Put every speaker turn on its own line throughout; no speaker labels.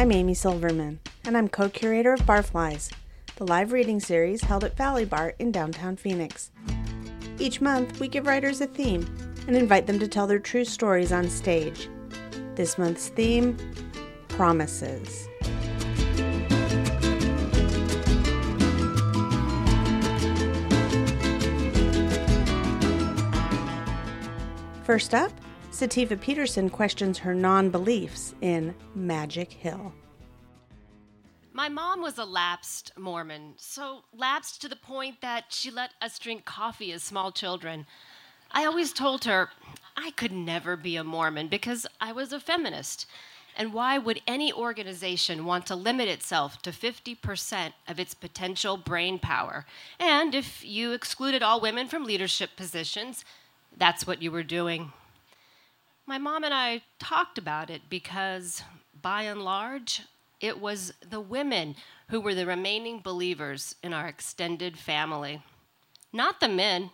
I'm Amy Silverman, and I'm co curator of Barflies, the live reading series held at Valley Bar in downtown Phoenix. Each month, we give writers a theme and invite them to tell their true stories on stage. This month's theme Promises. First up, Sativa Peterson questions her non beliefs in Magic Hill.
My mom was a lapsed Mormon, so lapsed to the point that she let us drink coffee as small children. I always told her I could never be a Mormon because I was a feminist. And why would any organization want to limit itself to 50% of its potential brain power? And if you excluded all women from leadership positions, that's what you were doing. My mom and I talked about it because, by and large, it was the women who were the remaining believers in our extended family, not the men.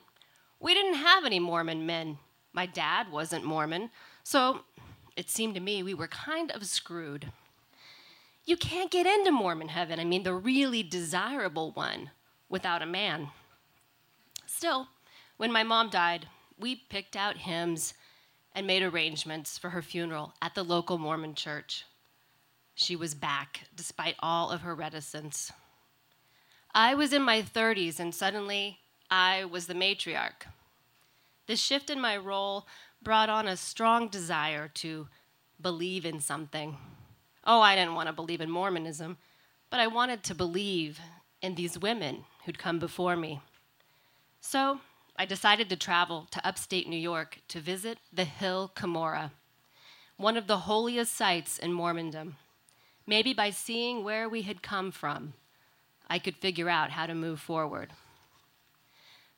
We didn't have any Mormon men. My dad wasn't Mormon, so it seemed to me we were kind of screwed. You can't get into Mormon heaven, I mean, the really desirable one, without a man. Still, when my mom died, we picked out hymns and made arrangements for her funeral at the local Mormon church. She was back despite all of her reticence. I was in my 30s and suddenly I was the matriarch. This shift in my role brought on a strong desire to believe in something. Oh, I didn't want to believe in Mormonism, but I wanted to believe in these women who'd come before me. So I decided to travel to upstate New York to visit the Hill Cumorah, one of the holiest sites in Mormondom. Maybe by seeing where we had come from, I could figure out how to move forward.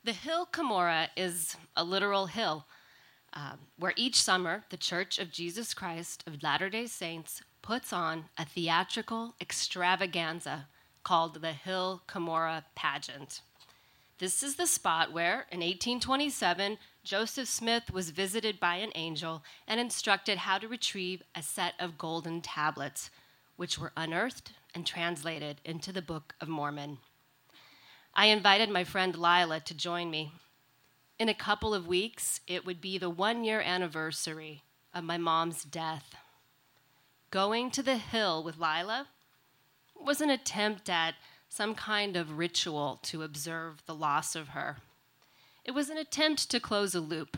The Hill Cumorah is a literal hill uh, where each summer the Church of Jesus Christ of Latter day Saints puts on a theatrical extravaganza called the Hill Cumorah Pageant. This is the spot where, in 1827, Joseph Smith was visited by an angel and instructed how to retrieve a set of golden tablets, which were unearthed and translated into the Book of Mormon. I invited my friend Lila to join me. In a couple of weeks, it would be the one year anniversary of my mom's death. Going to the hill with Lila was an attempt at some kind of ritual to observe the loss of her. It was an attempt to close a loop.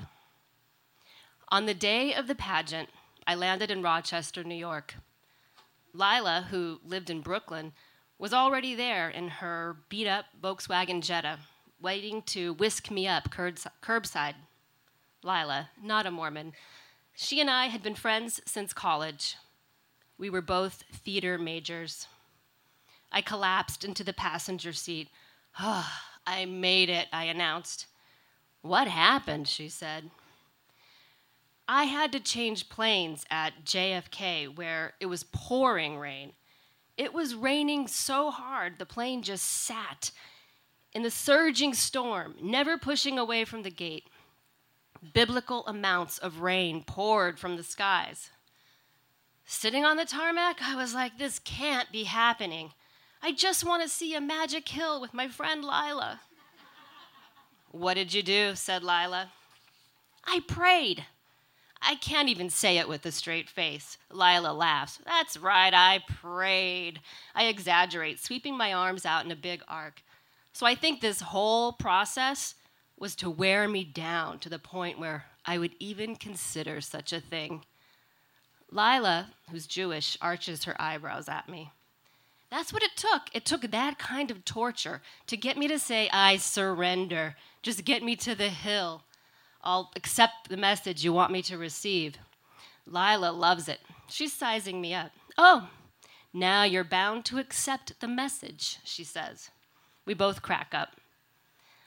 On the day of the pageant, I landed in Rochester, New York. Lila, who lived in Brooklyn, was already there in her beat up Volkswagen Jetta, waiting to whisk me up curbside. Lila, not a Mormon, she and I had been friends since college. We were both theater majors. I collapsed into the passenger seat. Oh, I made it, I announced. What happened? she said. I had to change planes at JFK where it was pouring rain. It was raining so hard the plane just sat in the surging storm, never pushing away from the gate. Biblical amounts of rain poured from the skies. Sitting on the tarmac, I was like, this can't be happening. I just want to see a magic hill with my friend Lila. what did you do? said Lila. I prayed. I can't even say it with a straight face. Lila laughs. That's right, I prayed. I exaggerate, sweeping my arms out in a big arc. So I think this whole process was to wear me down to the point where I would even consider such a thing. Lila, who's Jewish, arches her eyebrows at me. That's what it took. It took that kind of torture to get me to say, I surrender. Just get me to the hill. I'll accept the message you want me to receive. Lila loves it. She's sizing me up. Oh, now you're bound to accept the message, she says. We both crack up.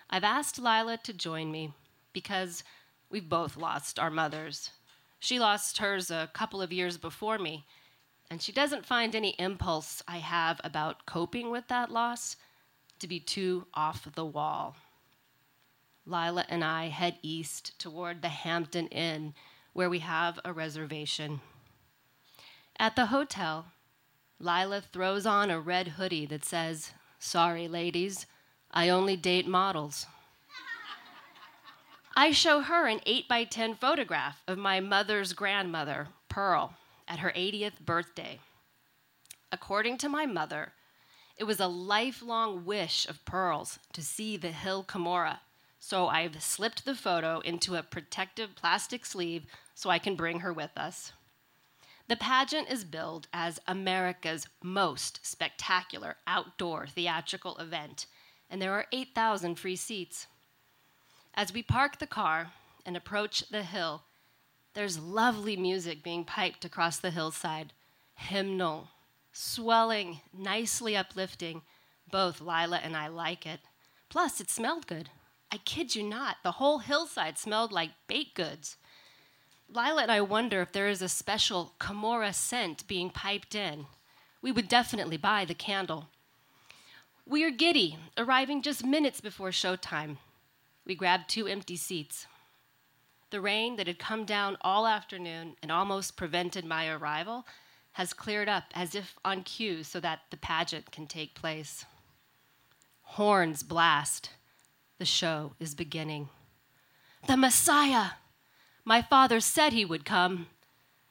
I've asked Lila to join me because we've both lost our mothers. She lost hers a couple of years before me, and she doesn't find any impulse I have about coping with that loss to be too off the wall. Lila and I head east toward the Hampton Inn, where we have a reservation. At the hotel, Lila throws on a red hoodie that says, Sorry, ladies, I only date models. I show her an 8 by 10 photograph of my mother's grandmother, Pearl, at her 80th birthday. According to my mother, it was a lifelong wish of Pearl's to see the hill Cumorah, so I've slipped the photo into a protective plastic sleeve so I can bring her with us. The pageant is billed as America's most spectacular outdoor theatrical event, and there are 8,000 free seats. As we park the car and approach the hill, there's lovely music being piped across the hillside, hymnal, swelling, nicely uplifting. Both Lila and I like it. Plus, it smelled good. I kid you not, the whole hillside smelled like baked goods. Lila and I wonder if there is a special Cumorah scent being piped in. We would definitely buy the candle. We are giddy, arriving just minutes before showtime. We grab two empty seats. The rain that had come down all afternoon and almost prevented my arrival has cleared up as if on cue so that the pageant can take place. Horns blast. The show is beginning. The Messiah! My father said he would come.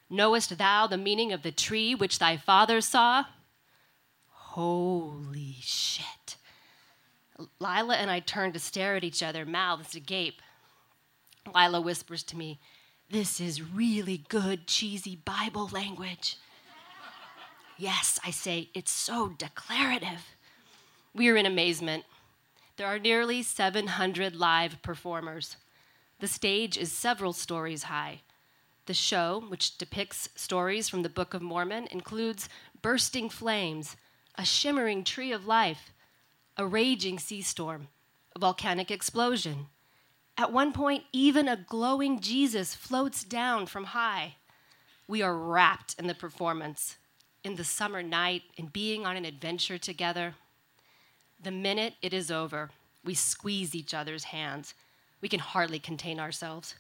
Knowest thou the meaning of the tree which thy father saw? Holy shit. Lila and I turn to stare at each other, mouths agape. Lila whispers to me, This is really good, cheesy Bible language. yes, I say, it's so declarative. We are in amazement. There are nearly 700 live performers. The stage is several stories high. The show, which depicts stories from the Book of Mormon, includes bursting flames, a shimmering tree of life, a raging sea storm, a volcanic explosion. At one point, even a glowing Jesus floats down from high. We are wrapped in the performance, in the summer night, in being on an adventure together. The minute it is over, we squeeze each other's hands. We can hardly contain ourselves.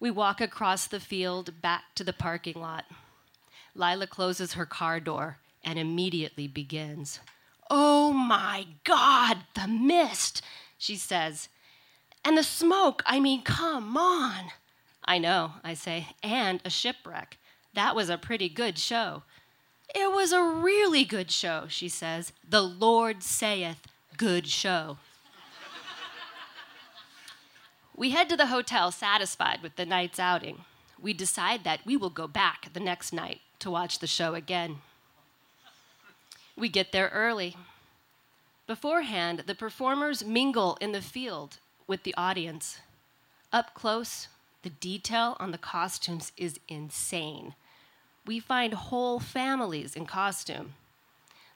We walk across the field back to the parking lot. Lila closes her car door and immediately begins. Oh my God, the mist, she says. And the smoke, I mean, come on. I know, I say, and a shipwreck. That was a pretty good show. It was a really good show, she says. The Lord saith, good show. we head to the hotel satisfied with the night's outing. We decide that we will go back the next night to watch the show again. We get there early. Beforehand, the performers mingle in the field with the audience. Up close, the detail on the costumes is insane. We find whole families in costume.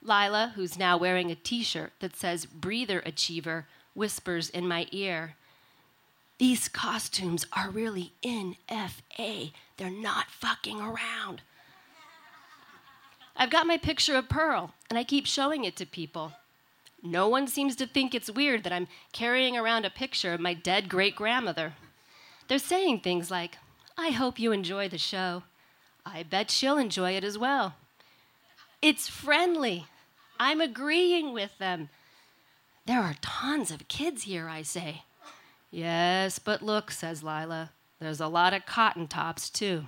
Lila, who's now wearing a t shirt that says Breather Achiever, whispers in my ear These costumes are really NFA. They're not fucking around. I've got my picture of Pearl, and I keep showing it to people. No one seems to think it's weird that I'm carrying around a picture of my dead great grandmother. They're saying things like, I hope you enjoy the show. I bet she'll enjoy it as well. It's friendly. I'm agreeing with them. There are tons of kids here, I say. Yes, but look, says Lila, there's a lot of cotton tops, too.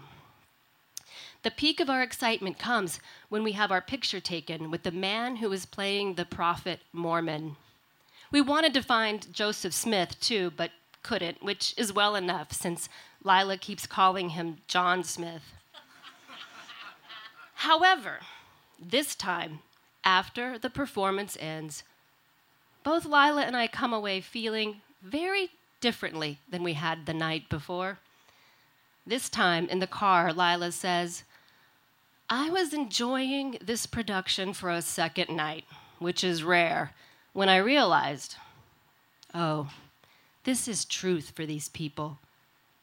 The peak of our excitement comes when we have our picture taken with the man who is playing the prophet Mormon. We wanted to find Joseph Smith too, but couldn't, which is well enough since Lila keeps calling him John Smith. However, this time, after the performance ends, both Lila and I come away feeling very differently than we had the night before. This time in the car, Lila says, I was enjoying this production for a second night, which is rare, when I realized, oh, this is truth for these people.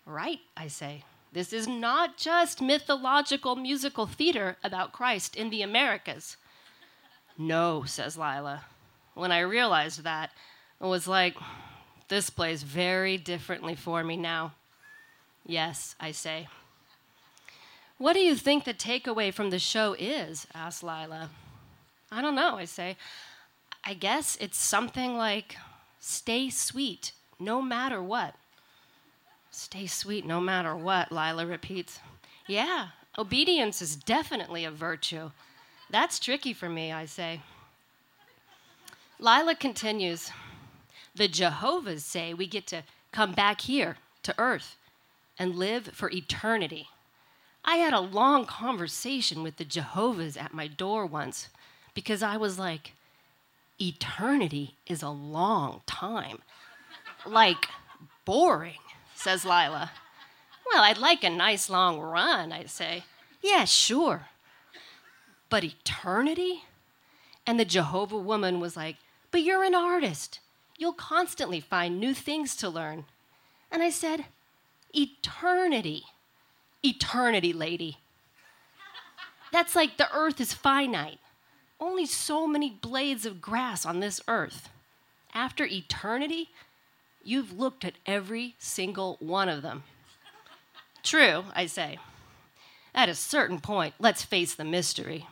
Right, I say. This is not just mythological musical theater about Christ in the Americas. No, says Lila. When I realized that, it was like, this plays very differently for me now. Yes, I say. What do you think the takeaway from the show is? asked Lila. I don't know, I say. I guess it's something like stay sweet no matter what. Stay sweet no matter what, Lila repeats. Yeah, obedience is definitely a virtue. That's tricky for me, I say. Lila continues The Jehovah's say we get to come back here to earth and live for eternity. I had a long conversation with the Jehovah's at my door once because I was like, eternity is a long time. like, boring, says Lila. Well, I'd like a nice long run, I say. Yeah, sure. But eternity? And the Jehovah woman was like, But you're an artist. You'll constantly find new things to learn. And I said, Eternity. Eternity, lady. That's like the earth is finite. Only so many blades of grass on this earth. After eternity, you've looked at every single one of them. True, I say. At a certain point, let's face the mystery.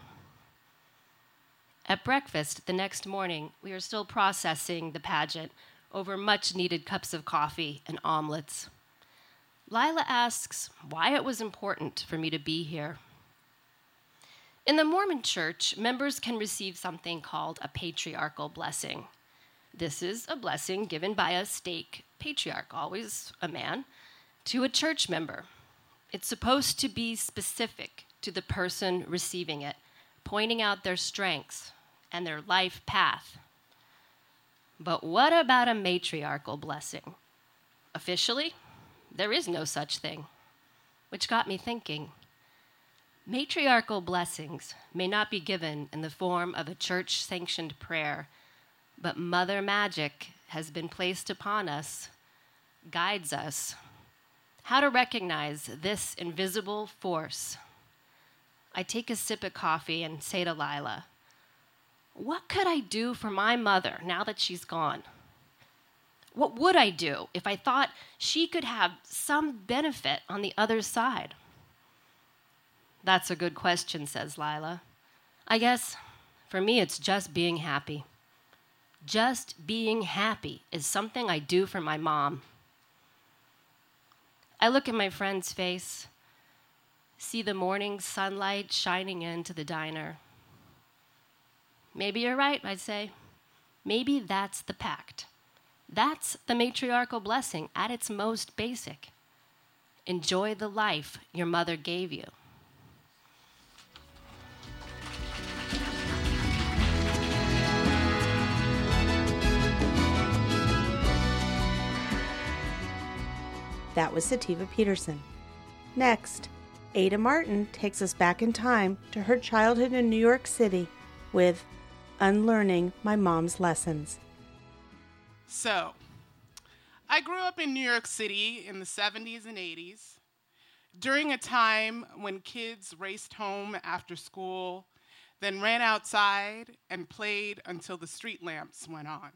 At breakfast the next morning, we are still processing the pageant over much needed cups of coffee and omelets. Lila asks why it was important for me to be here. In the Mormon church, members can receive something called a patriarchal blessing. This is a blessing given by a stake patriarch, always a man, to a church member. It's supposed to be specific to the person receiving it, pointing out their strengths and their life path. But what about a matriarchal blessing? Officially, there is no such thing, which got me thinking. Matriarchal blessings may not be given in the form of a church sanctioned prayer, but Mother Magic has been placed upon us, guides us. How to recognize this invisible force. I take a sip of coffee and say to Lila, What could I do for my mother now that she's gone? What would I do if I thought she could have some benefit on the other side? That's a good question, says Lila. I guess for me, it's just being happy. Just being happy is something I do for my mom. I look at my friend's face, see the morning sunlight shining into the diner. Maybe you're right, I'd say. Maybe that's the pact. That's the matriarchal blessing at its most basic. Enjoy the life your mother gave you.
That was Sativa Peterson. Next, Ada Martin takes us back in time to her childhood in New York City with Unlearning My Mom's Lessons.
So, I grew up in New York City in the 70s and 80s during a time when kids raced home after school, then ran outside and played until the street lamps went on.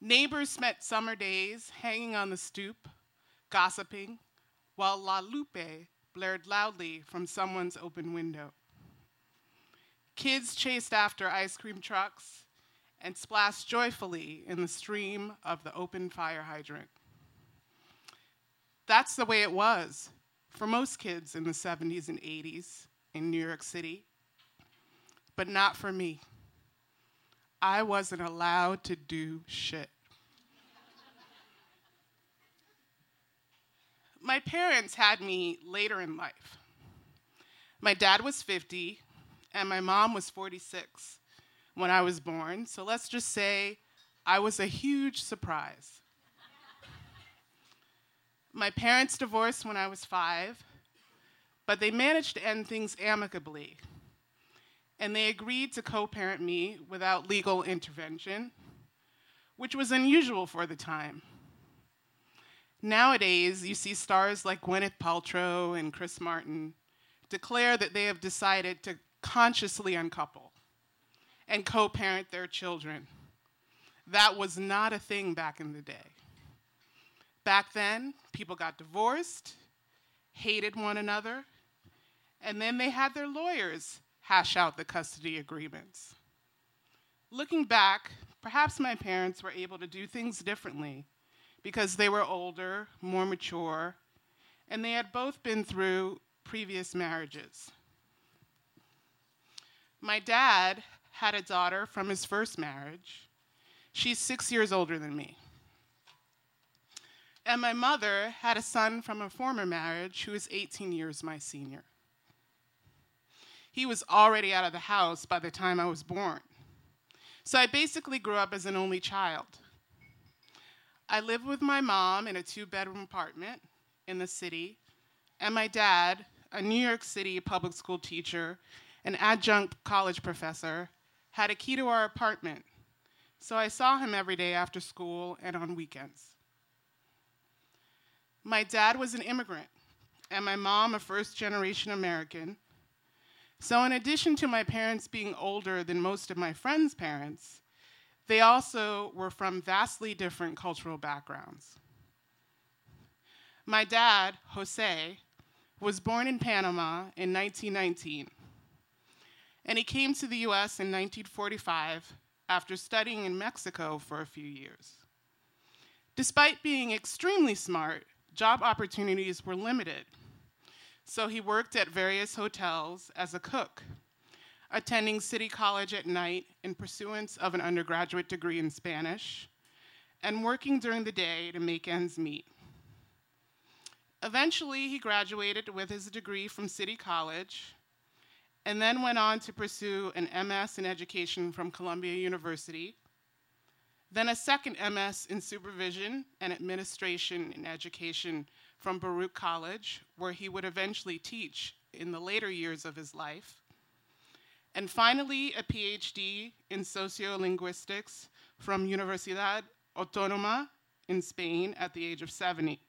Neighbors spent summer days hanging on the stoop, gossiping, while La Lupe blared loudly from someone's open window. Kids chased after ice cream trucks and splashed joyfully in the stream of the open fire hydrant. That's the way it was for most kids in the 70s and 80s in New York City, but not for me. I wasn't allowed to do shit. My parents had me later in life. My dad was 50, and my mom was 46 when I was born, so let's just say I was a huge surprise. My parents divorced when I was five, but they managed to end things amicably. And they agreed to co parent me without legal intervention, which was unusual for the time. Nowadays, you see stars like Gwyneth Paltrow and Chris Martin declare that they have decided to consciously uncouple and co parent their children. That was not a thing back in the day. Back then, people got divorced, hated one another, and then they had their lawyers hash out the custody agreements. Looking back, perhaps my parents were able to do things differently because they were older, more mature, and they had both been through previous marriages. My dad had a daughter from his first marriage. She's six years older than me. And my mother had a son from a former marriage who is 18 years my senior. He was already out of the house by the time I was born. So I basically grew up as an only child. I lived with my mom in a two bedroom apartment in the city, and my dad, a New York City public school teacher, an adjunct college professor, had a key to our apartment. So I saw him every day after school and on weekends. My dad was an immigrant, and my mom, a first generation American. So, in addition to my parents being older than most of my friends' parents, they also were from vastly different cultural backgrounds. My dad, Jose, was born in Panama in 1919, and he came to the US in 1945 after studying in Mexico for a few years. Despite being extremely smart, job opportunities were limited. So he worked at various hotels as a cook, attending City College at night in pursuance of an undergraduate degree in Spanish, and working during the day to make ends meet. Eventually, he graduated with his degree from City College and then went on to pursue an MS in education from Columbia University then a second MS in supervision and administration in education from Baruch College, where he would eventually teach in the later years of his life. And finally, a PhD in sociolinguistics from Universidad Autónoma in Spain at the age of 70.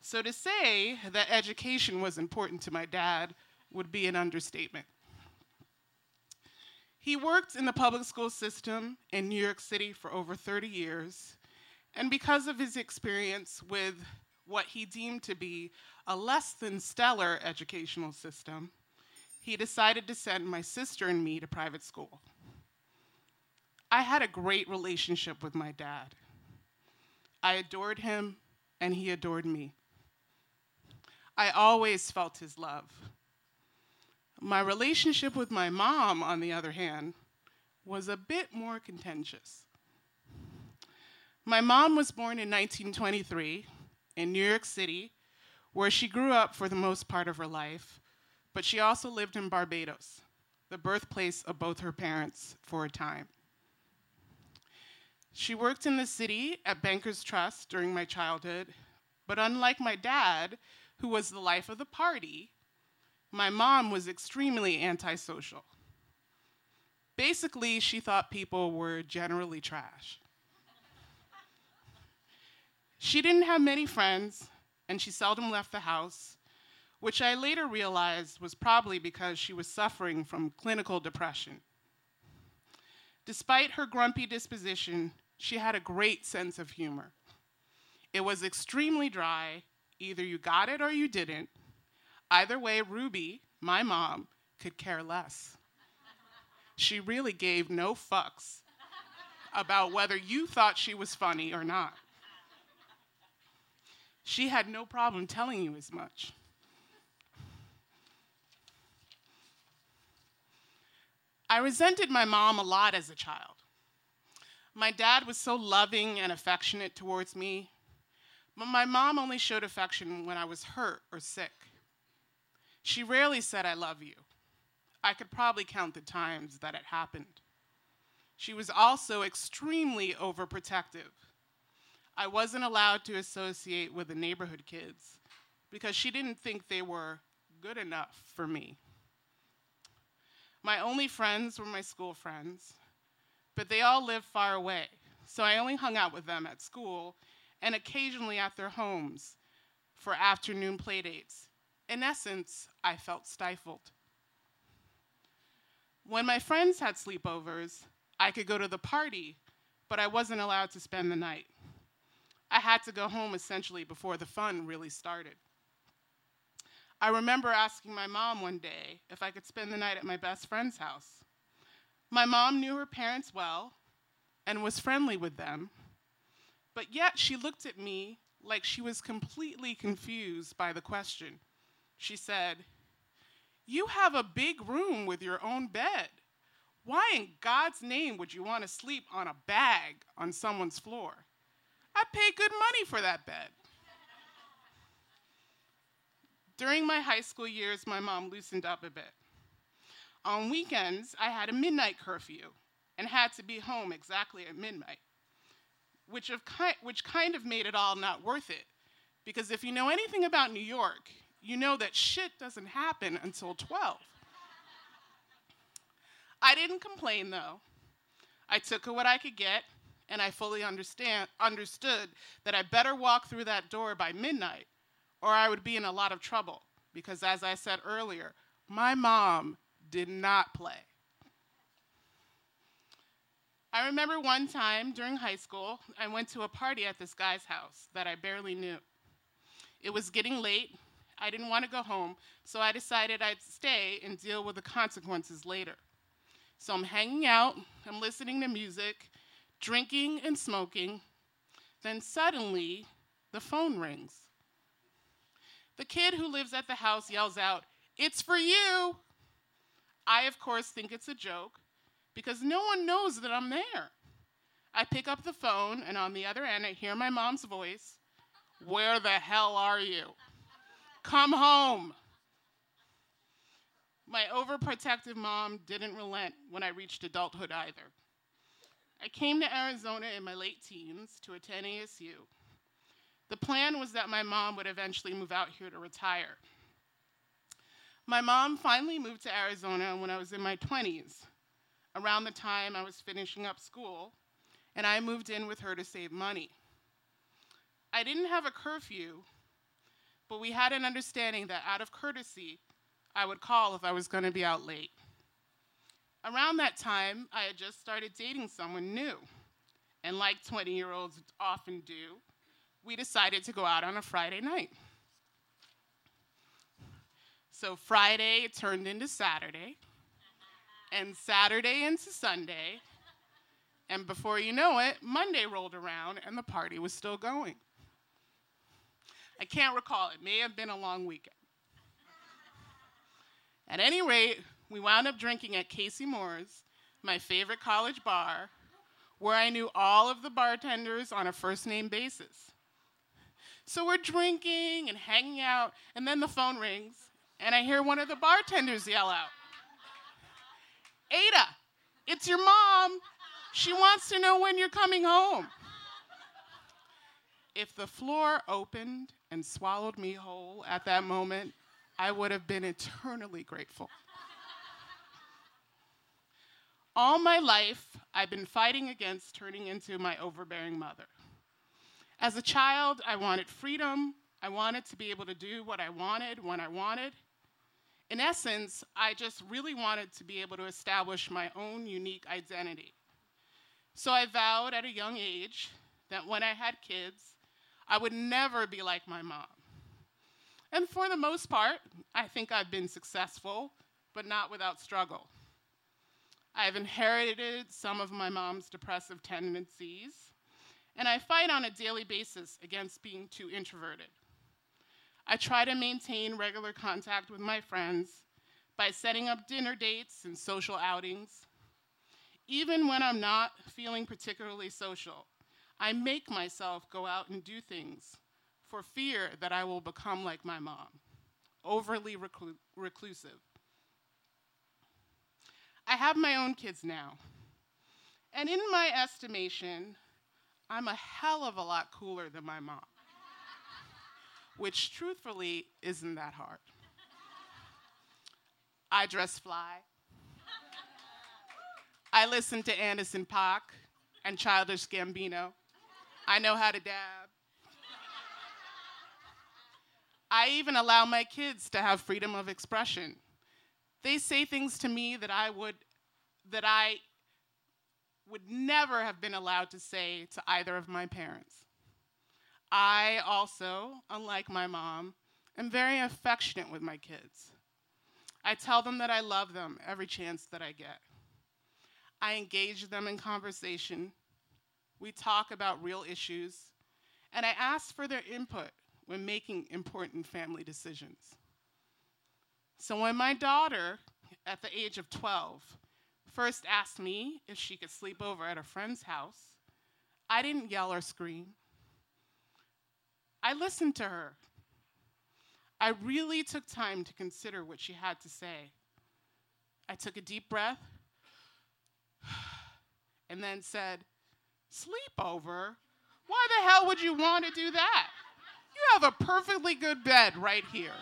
So to say that education was important to my dad would be an understatement. He worked in the public school system in New York City for over 30 years, and because of his experience with what he deemed to be a less than stellar educational system, he decided to send my sister and me to private school. I had a great relationship with my dad. I adored him, and he adored me. I always felt his love. My relationship with my mom, on the other hand, was a bit more contentious. My mom was born in 1923 in New York City, where she grew up for the most part of her life, but she also lived in Barbados, the birthplace of both her parents, for a time. She worked in the city at Bankers Trust during my childhood, but unlike my dad, who was the life of the party, my mom was extremely antisocial. Basically, she thought people were generally trash. she didn't have many friends, and she seldom left the house, which I later realized was probably because she was suffering from clinical depression. Despite her grumpy disposition, she had a great sense of humor. It was extremely dry, either you got it or you didn't, Either way, Ruby, my mom, could care less. She really gave no fucks about whether you thought she was funny or not. She had no problem telling you as much. I resented my mom a lot as a child. My dad was so loving and affectionate towards me, my mom only showed affection when I was hurt or sick. She rarely said, I love you. I could probably count the times that it happened. She was also extremely overprotective. I wasn't allowed to associate with the neighborhood kids because she didn't think they were good enough for me. My only friends were my school friends, but they all lived far away, so I only hung out with them at school and occasionally at their homes for afternoon playdates in essence, I felt stifled. When my friends had sleepovers, I could go to the party, but I wasn't allowed to spend the night. I had to go home essentially before the fun really started. I remember asking my mom one day if I could spend the night at my best friend's house. My mom knew her parents well and was friendly with them, but yet she looked at me like she was completely confused by the question. She said, You have a big room with your own bed. Why in God's name would you want to sleep on a bag on someone's floor? I pay good money for that bed. During my high school years, my mom loosened up a bit. On weekends, I had a midnight curfew and had to be home exactly at midnight, which, of ki- which kind of made it all not worth it. Because if you know anything about New York, you know that shit doesn't happen until 12. I didn't complain though. I took what I could get, and I fully understand, understood that I better walk through that door by midnight or I would be in a lot of trouble. Because as I said earlier, my mom did not play. I remember one time during high school, I went to a party at this guy's house that I barely knew. It was getting late. I didn't want to go home, so I decided I'd stay and deal with the consequences later. So I'm hanging out, I'm listening to music, drinking and smoking. Then suddenly, the phone rings. The kid who lives at the house yells out, It's for you! I, of course, think it's a joke because no one knows that I'm there. I pick up the phone, and on the other end, I hear my mom's voice Where the hell are you? Come home. My overprotective mom didn't relent when I reached adulthood either. I came to Arizona in my late teens to attend ASU. The plan was that my mom would eventually move out here to retire. My mom finally moved to Arizona when I was in my 20s, around the time I was finishing up school, and I moved in with her to save money. I didn't have a curfew, but we had an understanding that out of courtesy, I would call if I was going to be out late. Around that time, I had just started dating someone new. And like 20 year olds often do, we decided to go out on a Friday night. So Friday turned into Saturday, and Saturday into Sunday, and before you know it, Monday rolled around and the party was still going. I can't recall, it may have been a long weekend. At any rate, we wound up drinking at Casey Moore's, my favorite college bar, where I knew all of the bartenders on a first name basis. So we're drinking and hanging out, and then the phone rings, and I hear one of the bartenders yell out Ada, it's your mom. She wants to know when you're coming home. If the floor opened and swallowed me whole at that moment, I would have been eternally grateful. All my life, I've been fighting against turning into my overbearing mother. As a child, I wanted freedom. I wanted to be able to do what I wanted when I wanted. In essence, I just really wanted to be able to establish my own unique identity. So I vowed at a young age that when I had kids, I would never be like my mom. And for the most part, I think I've been successful, but not without struggle. I've inherited some of my mom's depressive tendencies, and I fight on a daily basis against being too introverted. I try to maintain regular contact with my friends by setting up dinner dates and social outings. Even when I'm not feeling particularly social, I make myself go out and do things for fear that I will become like my mom, overly reclu- reclusive. I have my own kids now. And in my estimation, I'm a hell of a lot cooler than my mom, which truthfully isn't that hard. I dress fly. I listen to Anderson .Paak and Childish Gambino. I know how to dab. I even allow my kids to have freedom of expression. They say things to me that I would that I would never have been allowed to say to either of my parents. I also, unlike my mom, am very affectionate with my kids. I tell them that I love them every chance that I get. I engage them in conversation. We talk about real issues, and I ask for their input when making important family decisions. So when my daughter, at the age of 12, first asked me if she could sleep over at a friend's house, I didn't yell or scream. I listened to her. I really took time to consider what she had to say. I took a deep breath and then said, Sleepover? Why the hell would you want to do that? You have a perfectly good bed right here.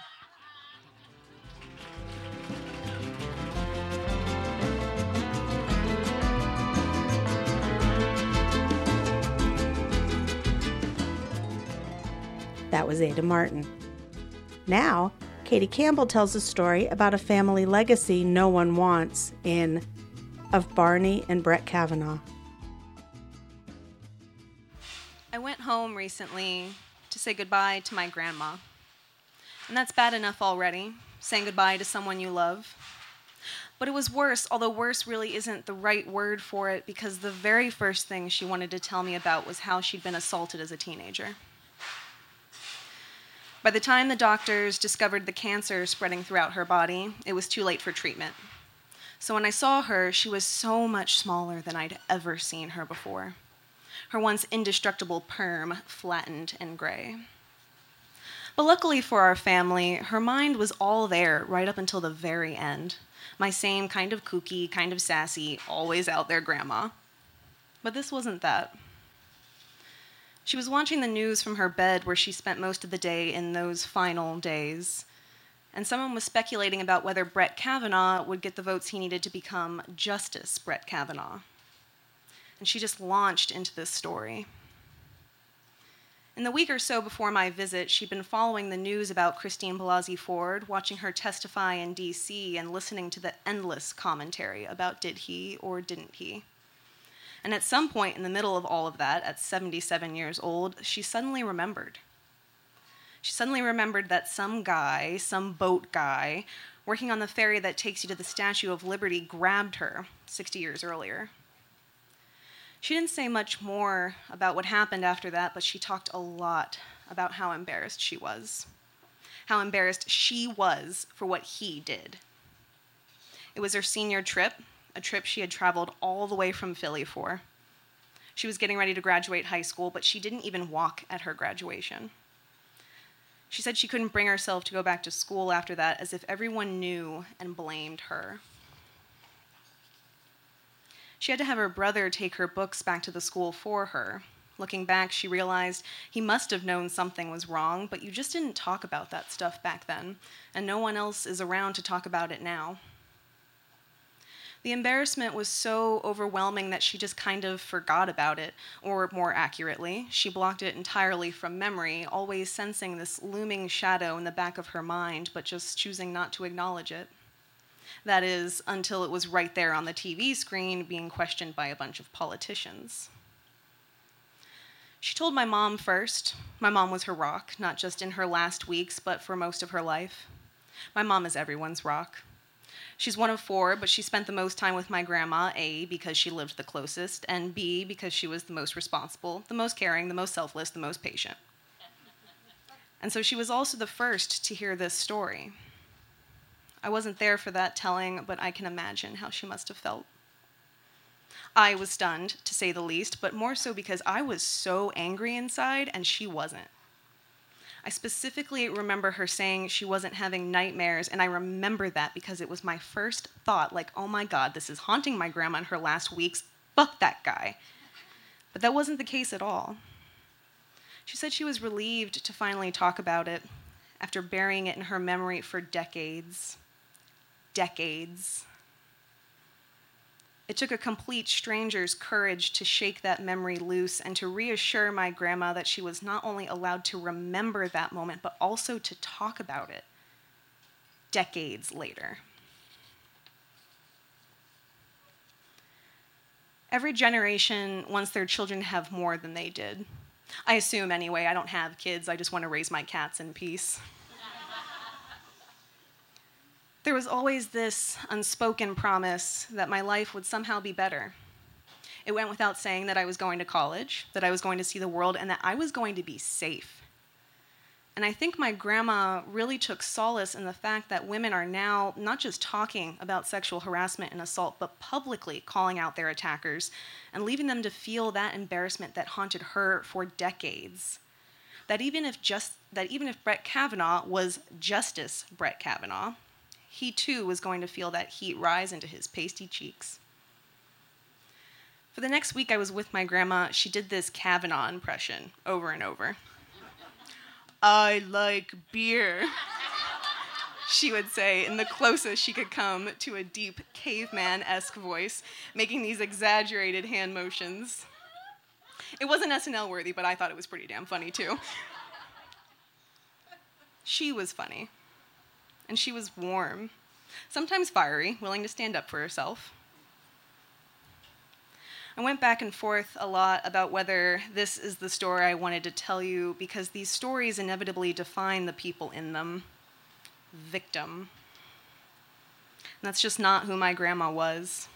That was Ada Martin. Now, Katie Campbell tells a story about a family legacy no one wants in Of Barney and Brett Kavanaugh.
I went home recently to say goodbye to my grandma. And that's bad enough already, saying goodbye to someone you love. But it was worse, although worse really isn't the right word for it, because the very first thing she wanted to tell me about was how she'd been assaulted as a teenager. By the time the doctors discovered the cancer spreading throughout her body, it was too late for treatment. So when I saw her, she was so much smaller than I'd ever seen her before. Her once indestructible perm flattened and gray. But luckily for our family, her mind was all there right up until the very end. My same kind of kooky, kind of sassy, always out there grandma. But this wasn't that. She was watching the news from her bed where she spent most of the day in those final days. And someone was speculating about whether Brett Kavanaugh would get the votes he needed to become Justice Brett Kavanaugh. And she just launched into this story. In the week or so before my visit, she'd been following the news about Christine Blasey Ford, watching her testify in DC, and listening to the endless commentary about did he or didn't he. And at some point in the middle of all of that, at 77 years old, she suddenly remembered. She suddenly remembered that some guy, some boat guy, working on the ferry that takes you to the Statue of Liberty grabbed her 60 years earlier. She didn't say much more about what happened after that, but she talked a lot about how embarrassed she was. How embarrassed she was for what he did. It was her senior trip, a trip she had traveled all the way from Philly for. She was getting ready to graduate high school, but she didn't even walk at her graduation. She said she couldn't bring herself to go back to school after that, as if everyone knew and blamed her. She had to have her brother take her books back to the school for her. Looking back, she realized he must have known something was wrong, but you just didn't talk about that stuff back then, and no one else is around to talk about it now. The embarrassment was so overwhelming that she just kind of forgot about it, or more accurately, she blocked it entirely from memory, always sensing this looming shadow in the back of her mind, but just choosing not to acknowledge it. That is, until it was right there on the TV screen being questioned by a bunch of politicians. She told my mom first. My mom was her rock, not just in her last weeks, but for most of her life. My mom is everyone's rock. She's one of four, but she spent the most time with my grandma, A, because she lived the closest, and B, because she was the most responsible, the most caring, the most selfless, the most patient. And so she was also the first to hear this story. I wasn't there for that telling, but I can imagine how she must have felt. I was stunned, to say the least, but more so because I was so angry inside and she wasn't. I specifically remember her saying she wasn't having nightmares, and I remember that because it was my first thought like, oh my God, this is haunting my grandma in her last weeks. Fuck that guy. But that wasn't the case at all. She said she was relieved to finally talk about it after burying it in her memory for decades. Decades. It took a complete stranger's courage to shake that memory loose and to reassure my grandma that she was not only allowed to remember that moment, but also to talk about it decades later. Every generation wants their children to have more than they did. I assume, anyway. I don't have kids, I just want to raise my cats in peace. There was always this unspoken promise that my life would somehow be better. It went without saying that I was going to college, that I was going to see the world, and that I was going to be safe. And I think my grandma really took solace in the fact that women are now not just talking about sexual harassment and assault, but publicly calling out their attackers and leaving them to feel that embarrassment that haunted her for decades. That even if just that even if Brett Kavanaugh was Justice Brett Kavanaugh, he too was going to feel that heat rise into his pasty cheeks. For the next week I was with my grandma, she did this Kavanaugh impression over and over. I like beer. she would say, in the closest she could come to a deep caveman esque voice, making these exaggerated hand motions. It wasn't SNL worthy, but I thought it was pretty damn funny too. She was funny. And she was warm, sometimes fiery, willing to stand up for herself. I went back and forth a lot about whether this is the story I wanted to tell you because these stories inevitably define the people in them. Victim. And that's just not who my grandma was.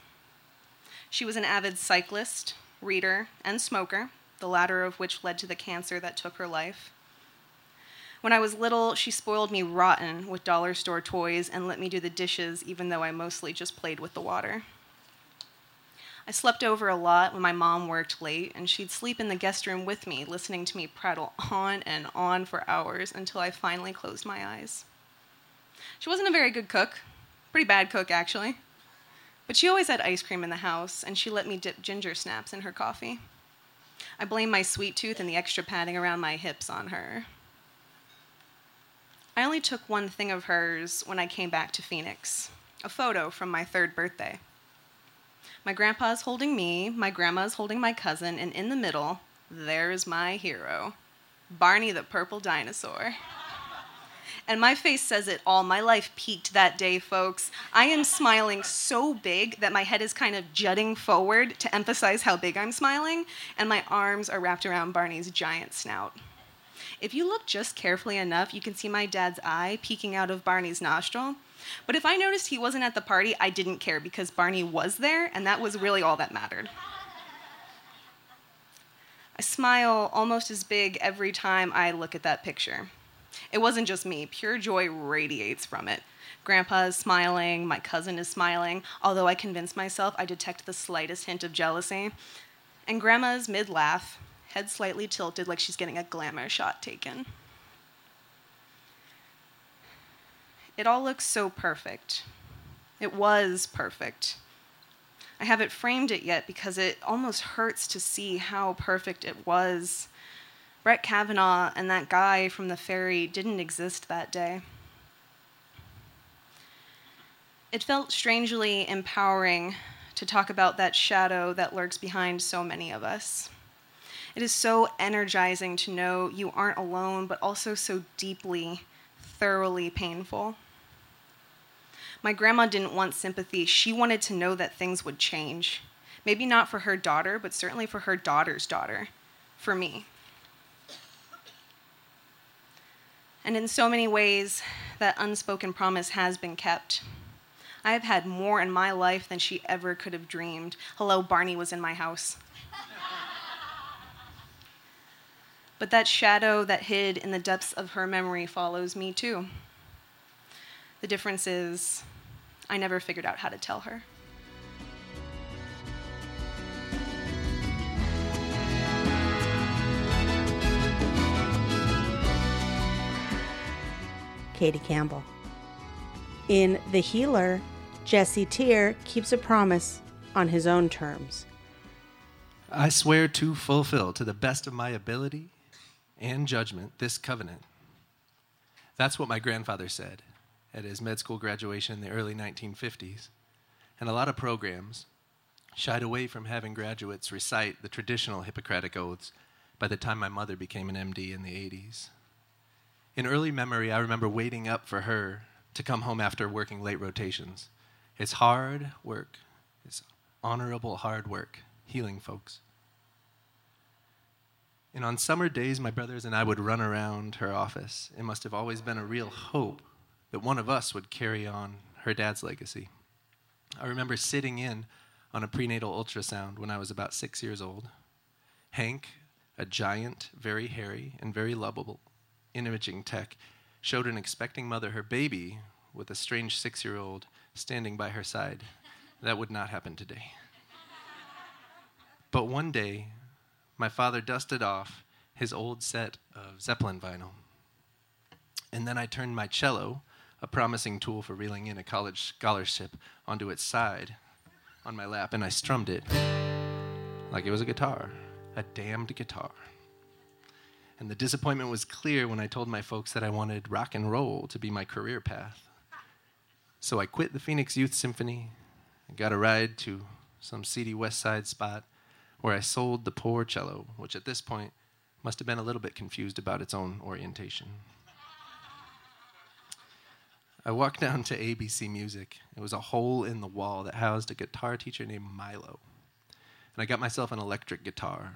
She was an avid cyclist, reader, and smoker, the latter of which led to the cancer that took her life. When I was little, she spoiled me rotten with dollar store toys and let me do the dishes, even though I mostly just played with the water. I slept over a lot when my mom worked late, and she'd sleep in the guest room with me, listening to me prattle on and on for hours until I finally closed my eyes. She wasn't a very good cook, pretty bad cook, actually. But she always had ice cream in the house, and she let me dip ginger snaps in her coffee. I blame my sweet tooth and the extra padding around my hips on her. I only took one thing of hers when I came back to Phoenix a photo from my third birthday. My grandpa's holding me, my grandma's holding my cousin, and in the middle, there's my hero, Barney the purple dinosaur. And my face says it all. My life peaked that day, folks. I am smiling so big that my head is kind of jutting forward to emphasize how big I'm smiling, and my arms are wrapped around Barney's giant snout. If you look just carefully enough, you can see my dad's eye peeking out of Barney's nostril, but if I noticed he wasn't at the party, I didn't care because Barney was there, and that was really all that mattered. I smile almost as big every time I look at that picture. It wasn't just me, pure joy radiates from it. Grandpa is smiling, my cousin is smiling, although I convince myself I detect the slightest hint of jealousy. And Grandma's mid laugh, head slightly tilted like she's getting a glamour shot taken. It all looks so perfect. It was perfect. I haven't framed it yet because it almost hurts to see how perfect it was. Brett Kavanaugh and that guy from the ferry didn't exist that day. It felt strangely empowering to talk about that shadow that lurks behind so many of us. It is so energizing to know you aren't alone, but also so deeply, thoroughly painful. My grandma didn't want sympathy. She wanted to know that things would change. Maybe not for her daughter, but certainly for her daughter's daughter, for me. And in so many ways, that unspoken promise has been kept. I have had more in my life than she ever could have dreamed. Hello, Barney was in my house. But that shadow that hid in the depths of her memory follows me too. The difference is, I never figured out how to tell her.
Katie Campbell. In The Healer, Jesse Tier keeps a promise on his own terms.
I swear to fulfill to the best of my ability and judgment this covenant. That's what my grandfather said at his med school graduation in the early 1950s. And a lot of programs shied away from having graduates recite the traditional Hippocratic oaths by the time my mother became an MD in the 80s. In early memory, I remember waiting up for her to come home after working late rotations. It's hard work, it's honorable hard work, healing folks. And on summer days, my brothers and I would run around her office. It must have always been a real hope that one of us would carry on her dad's legacy. I remember sitting in on a prenatal ultrasound when I was about six years old. Hank, a giant, very hairy, and very lovable imaging tech, showed an expecting mother her baby with a strange six year old standing by her side. That would not happen today. But one day, my father dusted off his old set of Zeppelin vinyl. And then I turned my cello, a promising tool for reeling in a college scholarship, onto its side on my lap, and I strummed it like it was a guitar, a damned guitar. And the disappointment was clear when I told my folks that I wanted rock and roll to be my career path. So I quit the Phoenix Youth Symphony and got a ride to some seedy West Side spot where I sold the poor cello, which at this point must have been a little bit confused about its own orientation. I walked down to ABC Music. It was a hole in the wall that housed a guitar teacher named Milo. And I got myself an electric guitar.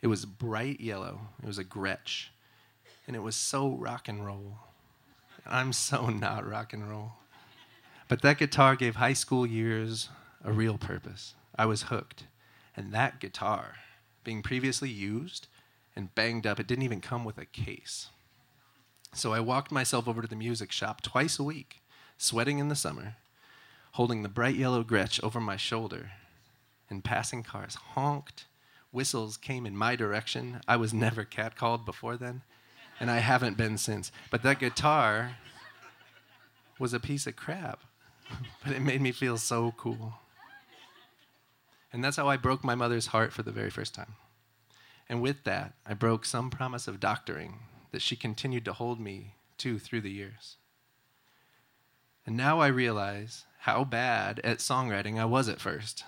It was bright yellow, it was a Gretsch, and it was so rock and roll. I'm so not rock and roll. But that guitar gave high school years a real purpose. I was hooked. And that guitar, being previously used and banged up, it didn't even come with a case. So I walked myself over to the music shop twice a week, sweating in the summer, holding the bright yellow Gretsch over my shoulder, and passing cars honked. Whistles came in my direction. I was never catcalled before then, and I haven't been since. But that guitar was a piece of crap, but it made me feel so cool. And that's how I broke my mother's heart for the very first time. And with that, I broke some promise of doctoring that she continued to hold me to through the years. And now I realize how bad at songwriting I was at first.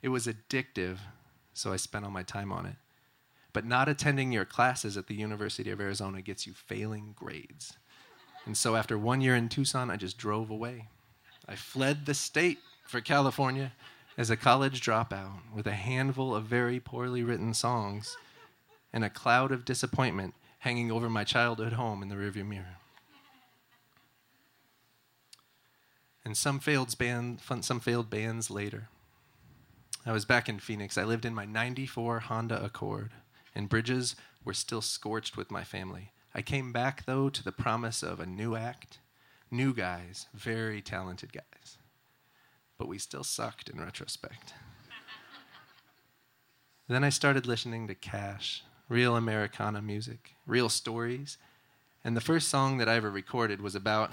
It was addictive, so I spent all my time on it. But not attending your classes at the University of Arizona gets you failing grades. And so after one year in Tucson, I just drove away. I fled the state for California as a college dropout with a handful of very poorly written songs and a cloud of disappointment hanging over my childhood home in the rearview mirror. And some failed, band, some failed bands later. I was back in Phoenix. I lived in my 94 Honda Accord, and bridges were still scorched with my family. I came back, though, to the promise of a new act, new guys, very talented guys but we still sucked in retrospect. then I started listening to Cash, real Americana music, real stories. And the first song that I ever recorded was about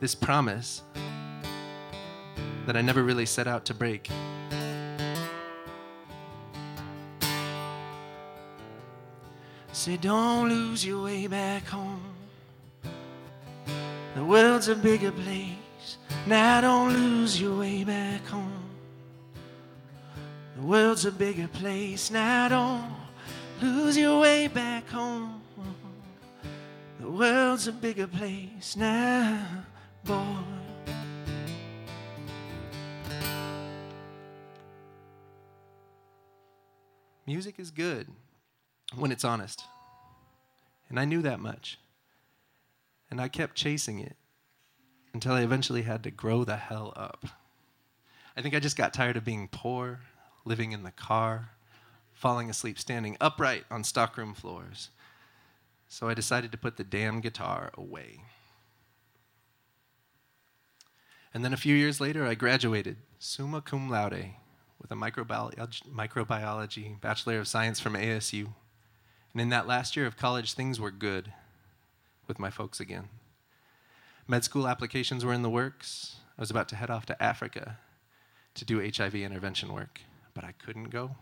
this promise that I never really set out to break. Say, don't lose your way back home. The world's a bigger place. Now don't lose your way back home. The world's a bigger place. Now don't lose your way back home. The world's a bigger place now, boy. Music is good when it's honest. And I knew that much. And I kept chasing it until I eventually had to grow the hell up. I think I just got tired of being poor, living in the car, falling asleep standing upright on stockroom floors. So I decided to put the damn guitar away. And then a few years later, I graduated summa cum laude with a microbiology, microbiology Bachelor of Science from ASU. And in that last year of college, things were good with my folks again. Med school applications were in the works. I was about to head off to Africa to do HIV intervention work, but I couldn't go.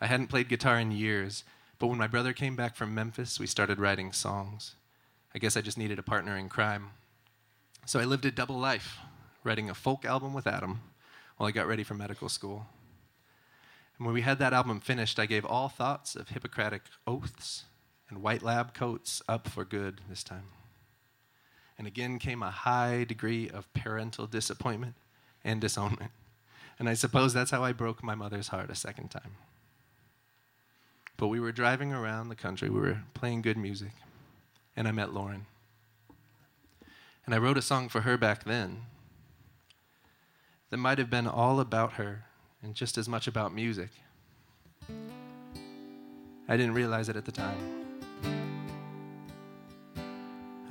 I hadn't played guitar in years, but when my brother came back from Memphis, we started writing songs. I guess I just needed a partner in crime. So I lived a double life, writing a folk album with Adam while I got ready for medical school. And when we had that album finished, I gave all thoughts of Hippocratic oaths and white lab coats up for good this time and again came a high degree of parental disappointment and disownment. And I suppose that's how I broke my mother's heart a second time. But we were driving around the country, we were playing good music, and I met Lauren. And I wrote a song for her back then that might have been all about her and just as much about music. I didn't realize it at the time.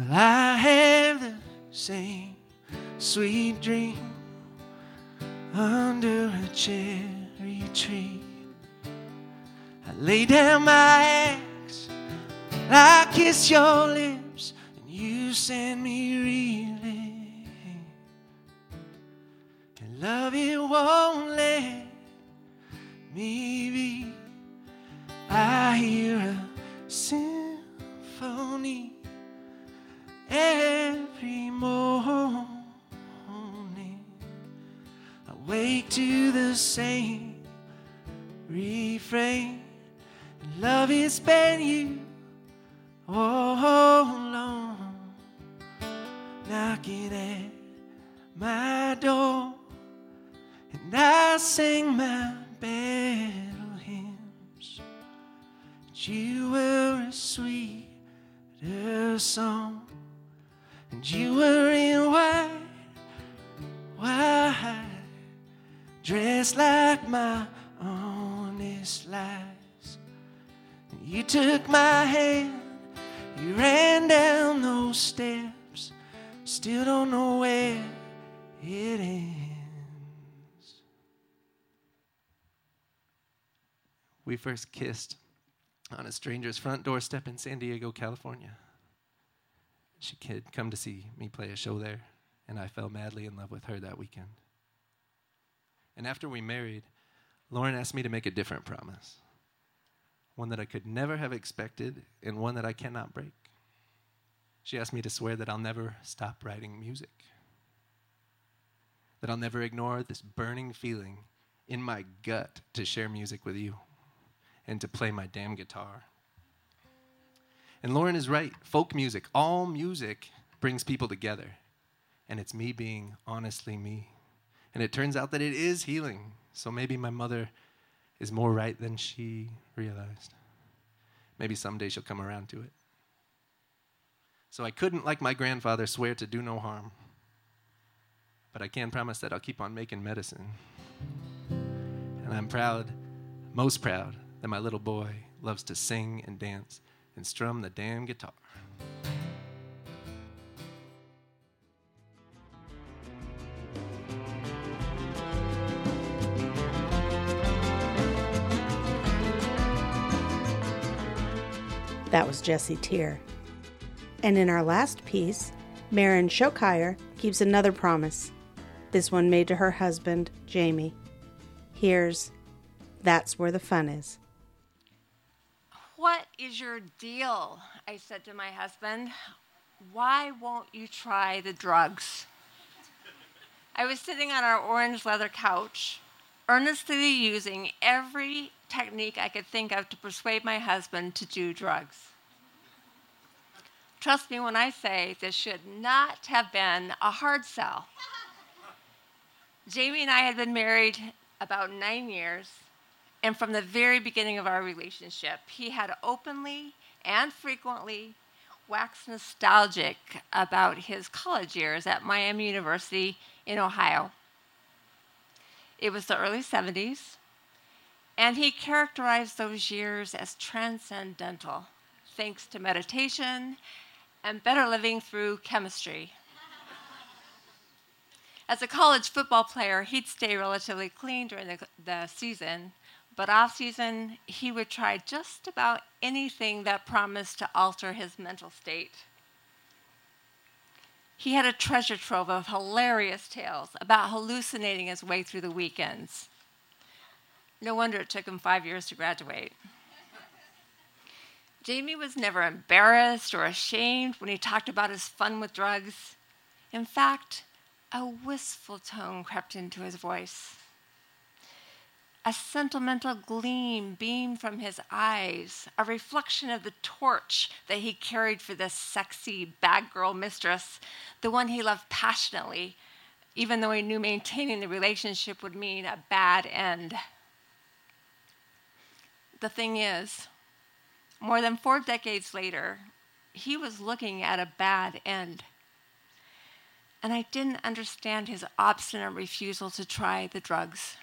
Well, I have the same sweet dream under a cherry tree. I lay down my axe, I kiss your lips, and you send me reeling. And love it won't let me be. I hear a symphony every morning. I wake to the same refrain. Love has been you all along, knocking at my door, and I sing my battle hymns. But you were a sweeter song, and you were in white, white, dressed like my honest lies. You took my hand, you ran down those steps, still don't know where it ends. We first kissed on a stranger's front doorstep in San Diego, California. She had come to see me play a show there, and I fell madly in love with her that weekend. And after we married, Lauren asked me to make a different promise one that I could never have expected, and one that I cannot break. She asked me to swear that I'll never stop writing music, that I'll never ignore this burning feeling in my gut to share music with you and to play my damn guitar. And Lauren is right. Folk music, all music brings people together. And it's me being honestly me. And it turns out that it is healing. So maybe my mother is more right than she realized. Maybe someday she'll come around to it. So I couldn't, like my grandfather, swear to do no harm. But I can promise that I'll keep on making medicine. And I'm proud, most proud, that my little boy loves to sing and dance and strum the damn guitar.
That was Jesse Tier. And in our last piece, Maren Showkeir keeps another promise, this one made to her husband, Jamie. Here's That's Where the Fun Is.
What is your deal? I said to my husband. Why won't you try the drugs? I was sitting on our orange leather couch, earnestly using every technique I could think of to persuade my husband to do drugs. Trust me when I say this should not have been a hard sell. Jamie and I had been married about nine years, and from the very beginning of our relationship, he had openly and frequently waxed nostalgic about his college years at Miami University in Ohio. It was the early 70s, and he characterized those years as transcendental, thanks to meditation and better living through chemistry. As a college football player, he'd stay relatively clean during the, the season, but off season, he would try just about anything that promised to alter his mental state. He had a treasure trove of hilarious tales about hallucinating his way through the weekends. No wonder it took him five years to graduate. Jamie was never embarrassed or ashamed when he talked about his fun with drugs. In fact, a wistful tone crept into his voice. A sentimental gleam beamed from his eyes, a reflection of the torch that he carried for this sexy bad girl mistress, the one he loved passionately, even though he knew maintaining the relationship would mean a bad end. The thing is, more than four decades later, he was looking at a bad end. and I didn't understand his obstinate refusal to try the drugs.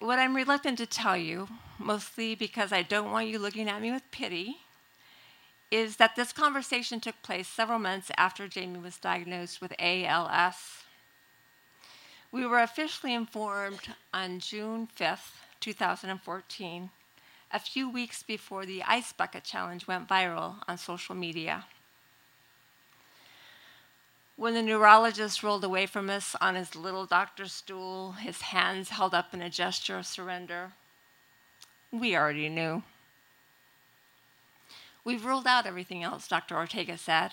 What I'm reluctant to tell you, mostly because I don't want you looking at me with pity, is that this conversation took place several months after Jamie was diagnosed with ALS. We were officially informed on June 5th, 2014, a few weeks before the Ice Bucket Challenge went viral on social media. When the neurologist rolled away from us on his little doctor's stool, his hands held up in a gesture of surrender, we already knew. We've ruled out everything else, Dr. Ortega said.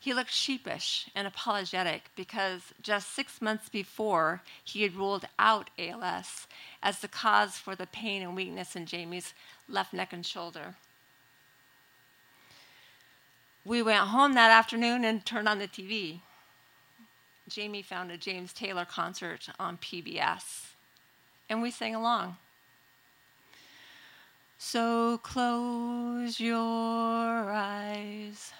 He looked sheepish and apologetic because just six months before he had ruled out ALS as the cause for the pain and weakness in Jamie's left neck and shoulder. We went home that afternoon and turned on the TV. Jamie found a James Taylor concert on PBS, and we sang along. So close your eyes.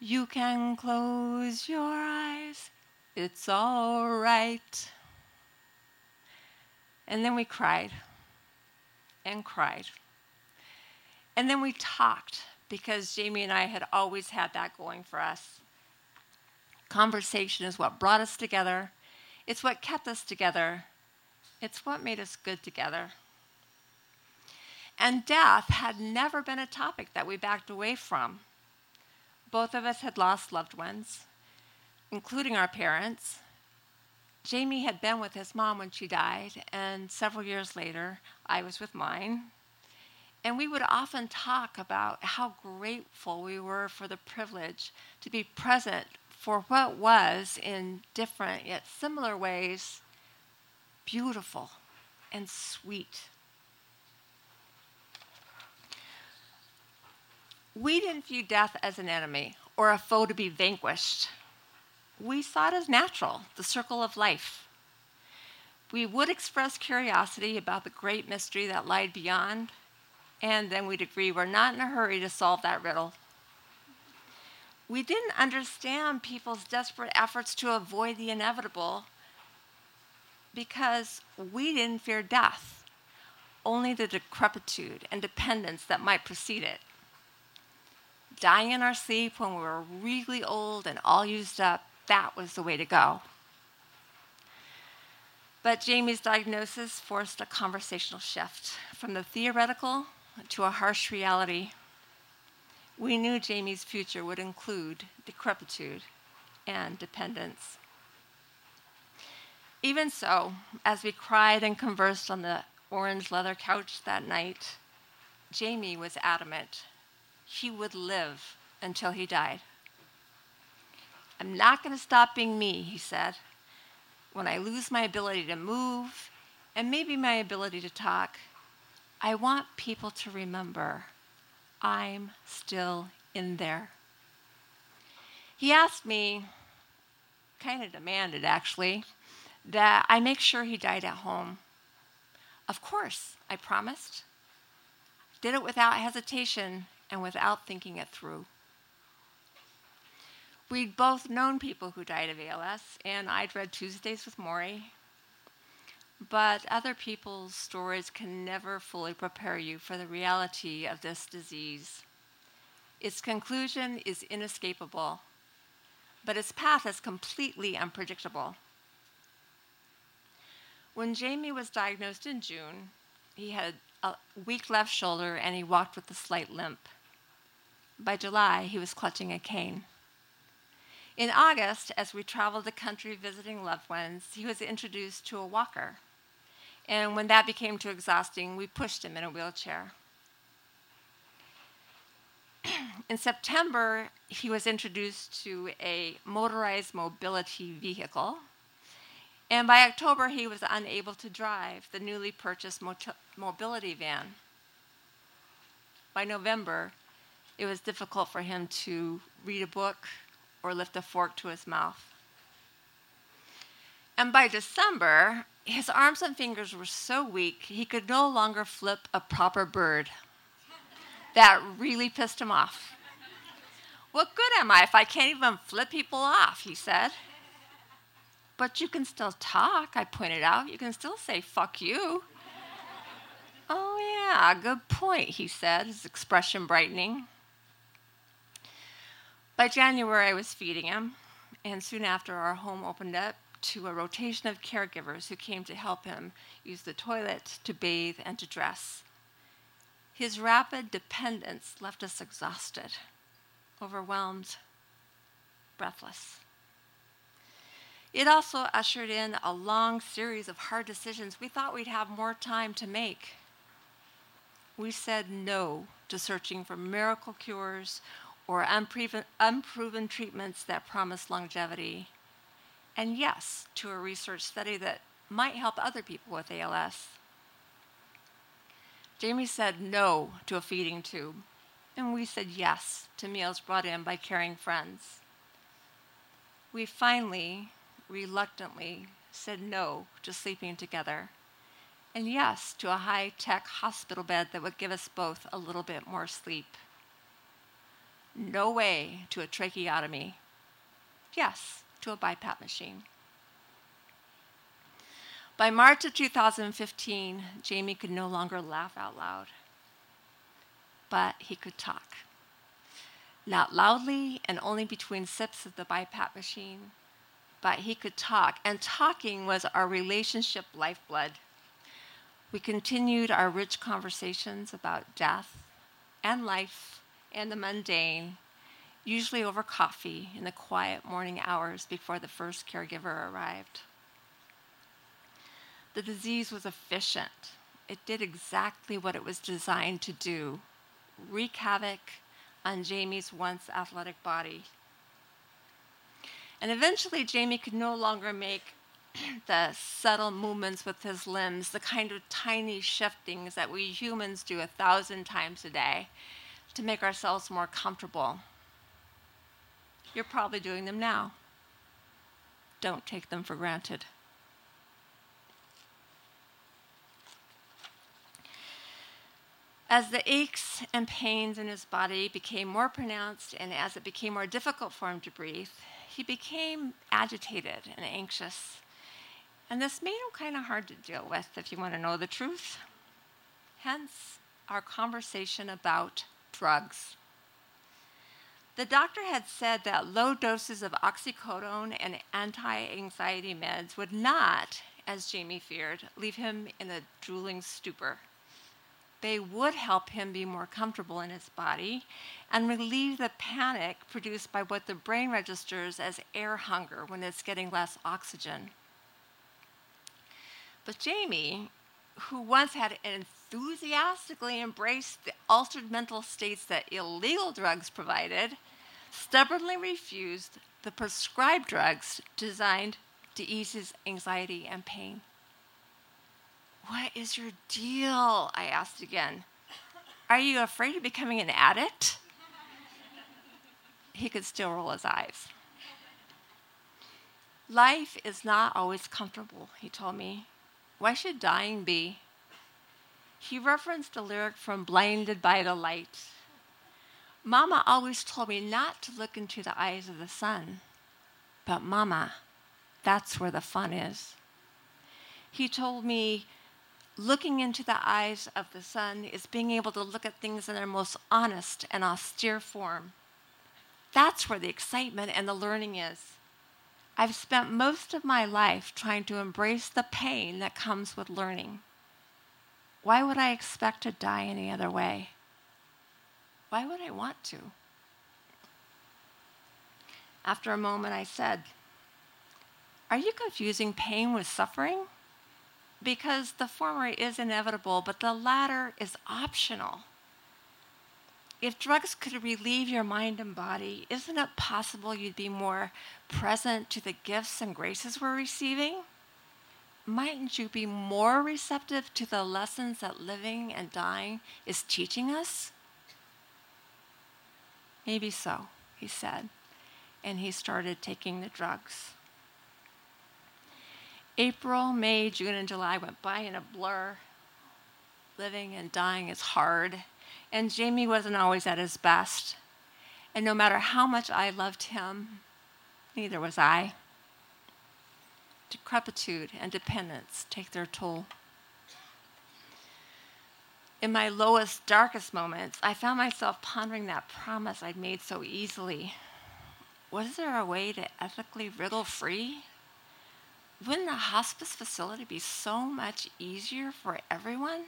You can close your eyes. It's all right. And then we cried and cried. And then we talked because Jamie and I had always had that going for us. Conversation is what brought us together, it's what kept us together, it's what made us good together. And death had never been a topic that we backed away from. Both of us had lost loved ones, including our parents. Jamie had been with his mom when she died, and several years later, I was with mine. And we would often talk about how grateful we were for the privilege to be present for what was, in different yet similar ways, beautiful and sweet. We didn't view death as an enemy or a foe to be vanquished. We saw it as natural, the circle of life. We would express curiosity about the great mystery that lied beyond, and then we'd agree we're not in a hurry to solve that riddle. We didn't understand people's desperate efforts to avoid the inevitable because we didn't fear death, only the decrepitude and dependence that might precede it. Dying in our sleep when we were really old and all used up, that was the way to go. But Jamie's diagnosis forced a conversational shift from the theoretical to a harsh reality. We knew Jamie's future would include decrepitude and dependence. Even so, as we cried and conversed on the orange leather couch that night, Jamie was adamant he would live until he died. I'm not going to stop being me, he said. When I lose my ability to move and maybe my ability to talk, I want people to remember I'm still in there. He asked me, kind of demanded actually, that I make sure he died at home. Of course, I promised. Did it without hesitation and without thinking it through. We'd both known people who died of ALS, and I'd read Tuesdays with Morrie but other people's stories can never fully prepare you for the reality of this disease. Its conclusion is inescapable, but its path is completely unpredictable. When Jamie was diagnosed in June, he had a weak left shoulder and he walked with a slight limp. By July, he was clutching a cane. In August, as we traveled the country visiting loved ones, he was introduced to a walker. And when that became too exhausting, we pushed him in a wheelchair. in September, he was introduced to a motorized mobility vehicle. And by October, he was unable to drive the newly purchased mobility van. By November, it was difficult for him to read a book or lift a fork to his mouth. And by December, his arms and fingers were so weak he could no longer flip a proper bird. That really pissed him off. What good am I if I can't even flip people off? He said. But you can still talk, I pointed out. You can still say, fuck you. oh, yeah, good point, he said, his expression brightening. By January, I was feeding him, and soon after, our home opened up to a rotation of caregivers who came to help him use the toilet, to bathe, and to dress. His rapid dependence left us exhausted, overwhelmed, breathless. It also ushered in a long series of hard decisions we thought we'd have more time to make. We said no to searching for miracle cures or unproven, unproven treatments that promise longevity, and yes to a research study that might help other people with ALS. Jamie said no to a feeding tube, and we said yes to meals brought in by caring friends. We finally reluctantly said no to sleeping together, and yes to a high tech hospital bed that would give us both a little bit more sleep. No way to a tracheotomy. Yes to a BiPAP machine. By March of 2015, Jamie could no longer laugh out loud, but he could talk. Not loudly and only between sips of the BiPAP machine, but he could talk, and talking was our relationship lifeblood. We continued our rich conversations about death and life and the mundane, usually over coffee in the quiet morning hours before the first caregiver arrived. The disease was efficient. It did exactly what it was designed to do wreak havoc on Jamie's once athletic body and eventually, Jamie could no longer make the subtle movements with his limbs, the kind of tiny shiftings that we humans do a thousand times a day to make ourselves more comfortable. You're probably doing them now. Don't take them for granted. As the aches and pains in his body became more pronounced and as it became more difficult for him to breathe, he became agitated and anxious. And this made him kind of hard to deal with, if you want to know the truth. Hence, our conversation about drugs. The doctor had said that low doses of oxycodone and anti anxiety meds would not, as Jamie feared, leave him in a drooling stupor. They would help him be more comfortable in his body and relieve the panic produced by what the brain registers as air hunger when it's getting less oxygen. But Jamie, who once had enthusiastically embraced the altered mental states that illegal drugs provided, stubbornly refused the prescribed drugs designed to ease his anxiety and pain. What is your deal? I asked again. Are you afraid of becoming an addict? He could still roll his eyes. Life is not always comfortable, he told me. Why should dying be? He referenced a lyric from Blinded by the Light. Mama always told me not to look into the eyes of the sun. But, Mama, that's where the fun is. He told me looking into the eyes of the sun is being able to look at things in their most honest and austere form. That's where the excitement and the learning is. I've spent most of my life trying to embrace the pain that comes with learning. Why would I expect to die any other way? Why would I want to? After a moment, I said, Are you confusing pain with suffering? because the former is inevitable, but the latter is optional. If drugs could relieve your mind and body, isn't it possible you'd be more present to the gifts and graces we're receiving? Mightn't you be more receptive to the lessons that living and dying is teaching us? Maybe so, he said, and he started taking the drugs. April, May, June, and July went by in a blur. Living and dying is hard, and Jamie wasn't always at his best. And no matter how much I loved him, neither was I. Decrepitude and dependence take their toll. In my lowest, darkest moments, I found myself pondering that promise I'd made so easily. Was there a way to ethically riddle free? Wouldn't a hospice facility be so much easier for everyone?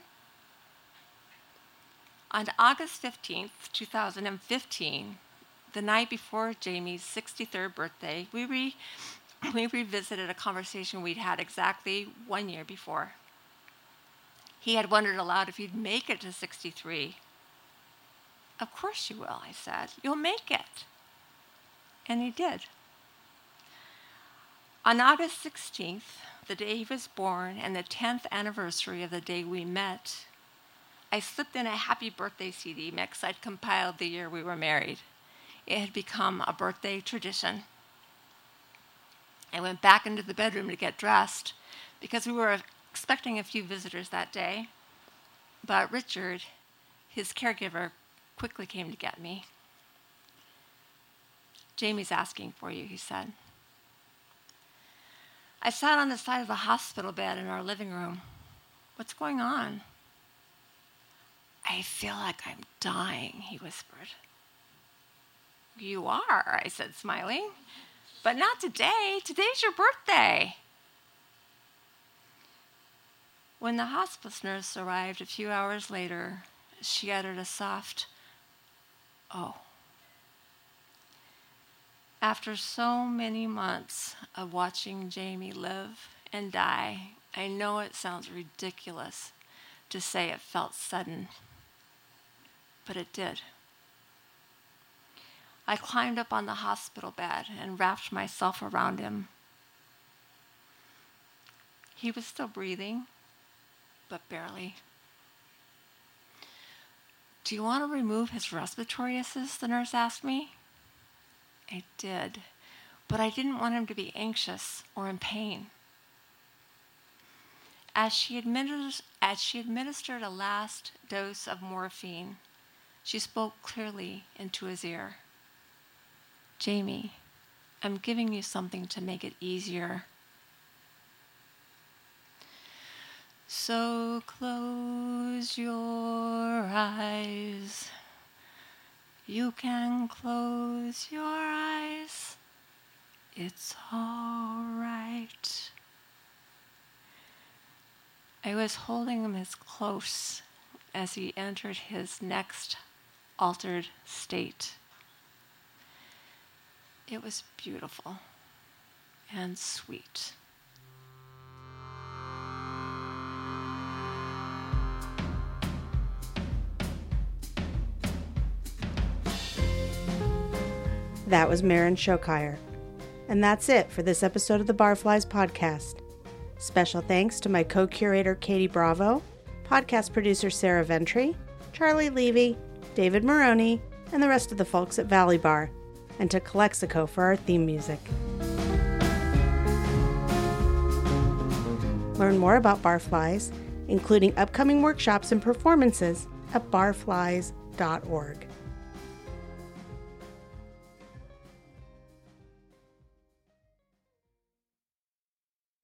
On August 15th, 2015, the night before Jamie's 63rd birthday, we, re- we revisited a conversation we'd had exactly one year before. He had wondered aloud if he'd make it to 63. Of course you will, I said. You'll make it. And he did. On August 16th, the day he was born and the 10th anniversary of the day we met, I slipped in a happy birthday CD mix I'd compiled the year we were married. It had become a birthday tradition. I went back into the bedroom to get dressed because we were expecting a few visitors that day, but Richard, his caregiver, quickly came to get me. Jamie's asking for you, he said. I sat on the side of the hospital bed in our living room. What's going on? I feel like I'm dying, he whispered. You are, I said, smiling. But not today. Today's your birthday. When the hospice nurse arrived a few hours later, she uttered a soft, Oh. After so many months of watching Jamie live and die, I know it sounds ridiculous to say it felt sudden, but it did. I climbed up on the hospital bed and wrapped myself around him. He was still breathing, but barely. Do you want to remove his respiratory assist? The nurse asked me. I did, but I didn't want him to be anxious or in pain. As she, administers, as she administered a last dose of morphine, she spoke clearly into his ear Jamie, I'm giving you something to make it easier. So close your eyes. You can close your eyes. It's all right. I was holding him as close as he entered his next altered state. It was beautiful and sweet.
That was Maren Showkeir. And that's it for this episode of the Barflies podcast. Special thanks to my co curator Katie Bravo, podcast producer Sarah Ventre, Charlie Levy, David Maroney, and the rest of the folks at Valley Bar, and to Calexico for our theme music. Learn more about Barflies, including upcoming workshops and performances, at barflies.org.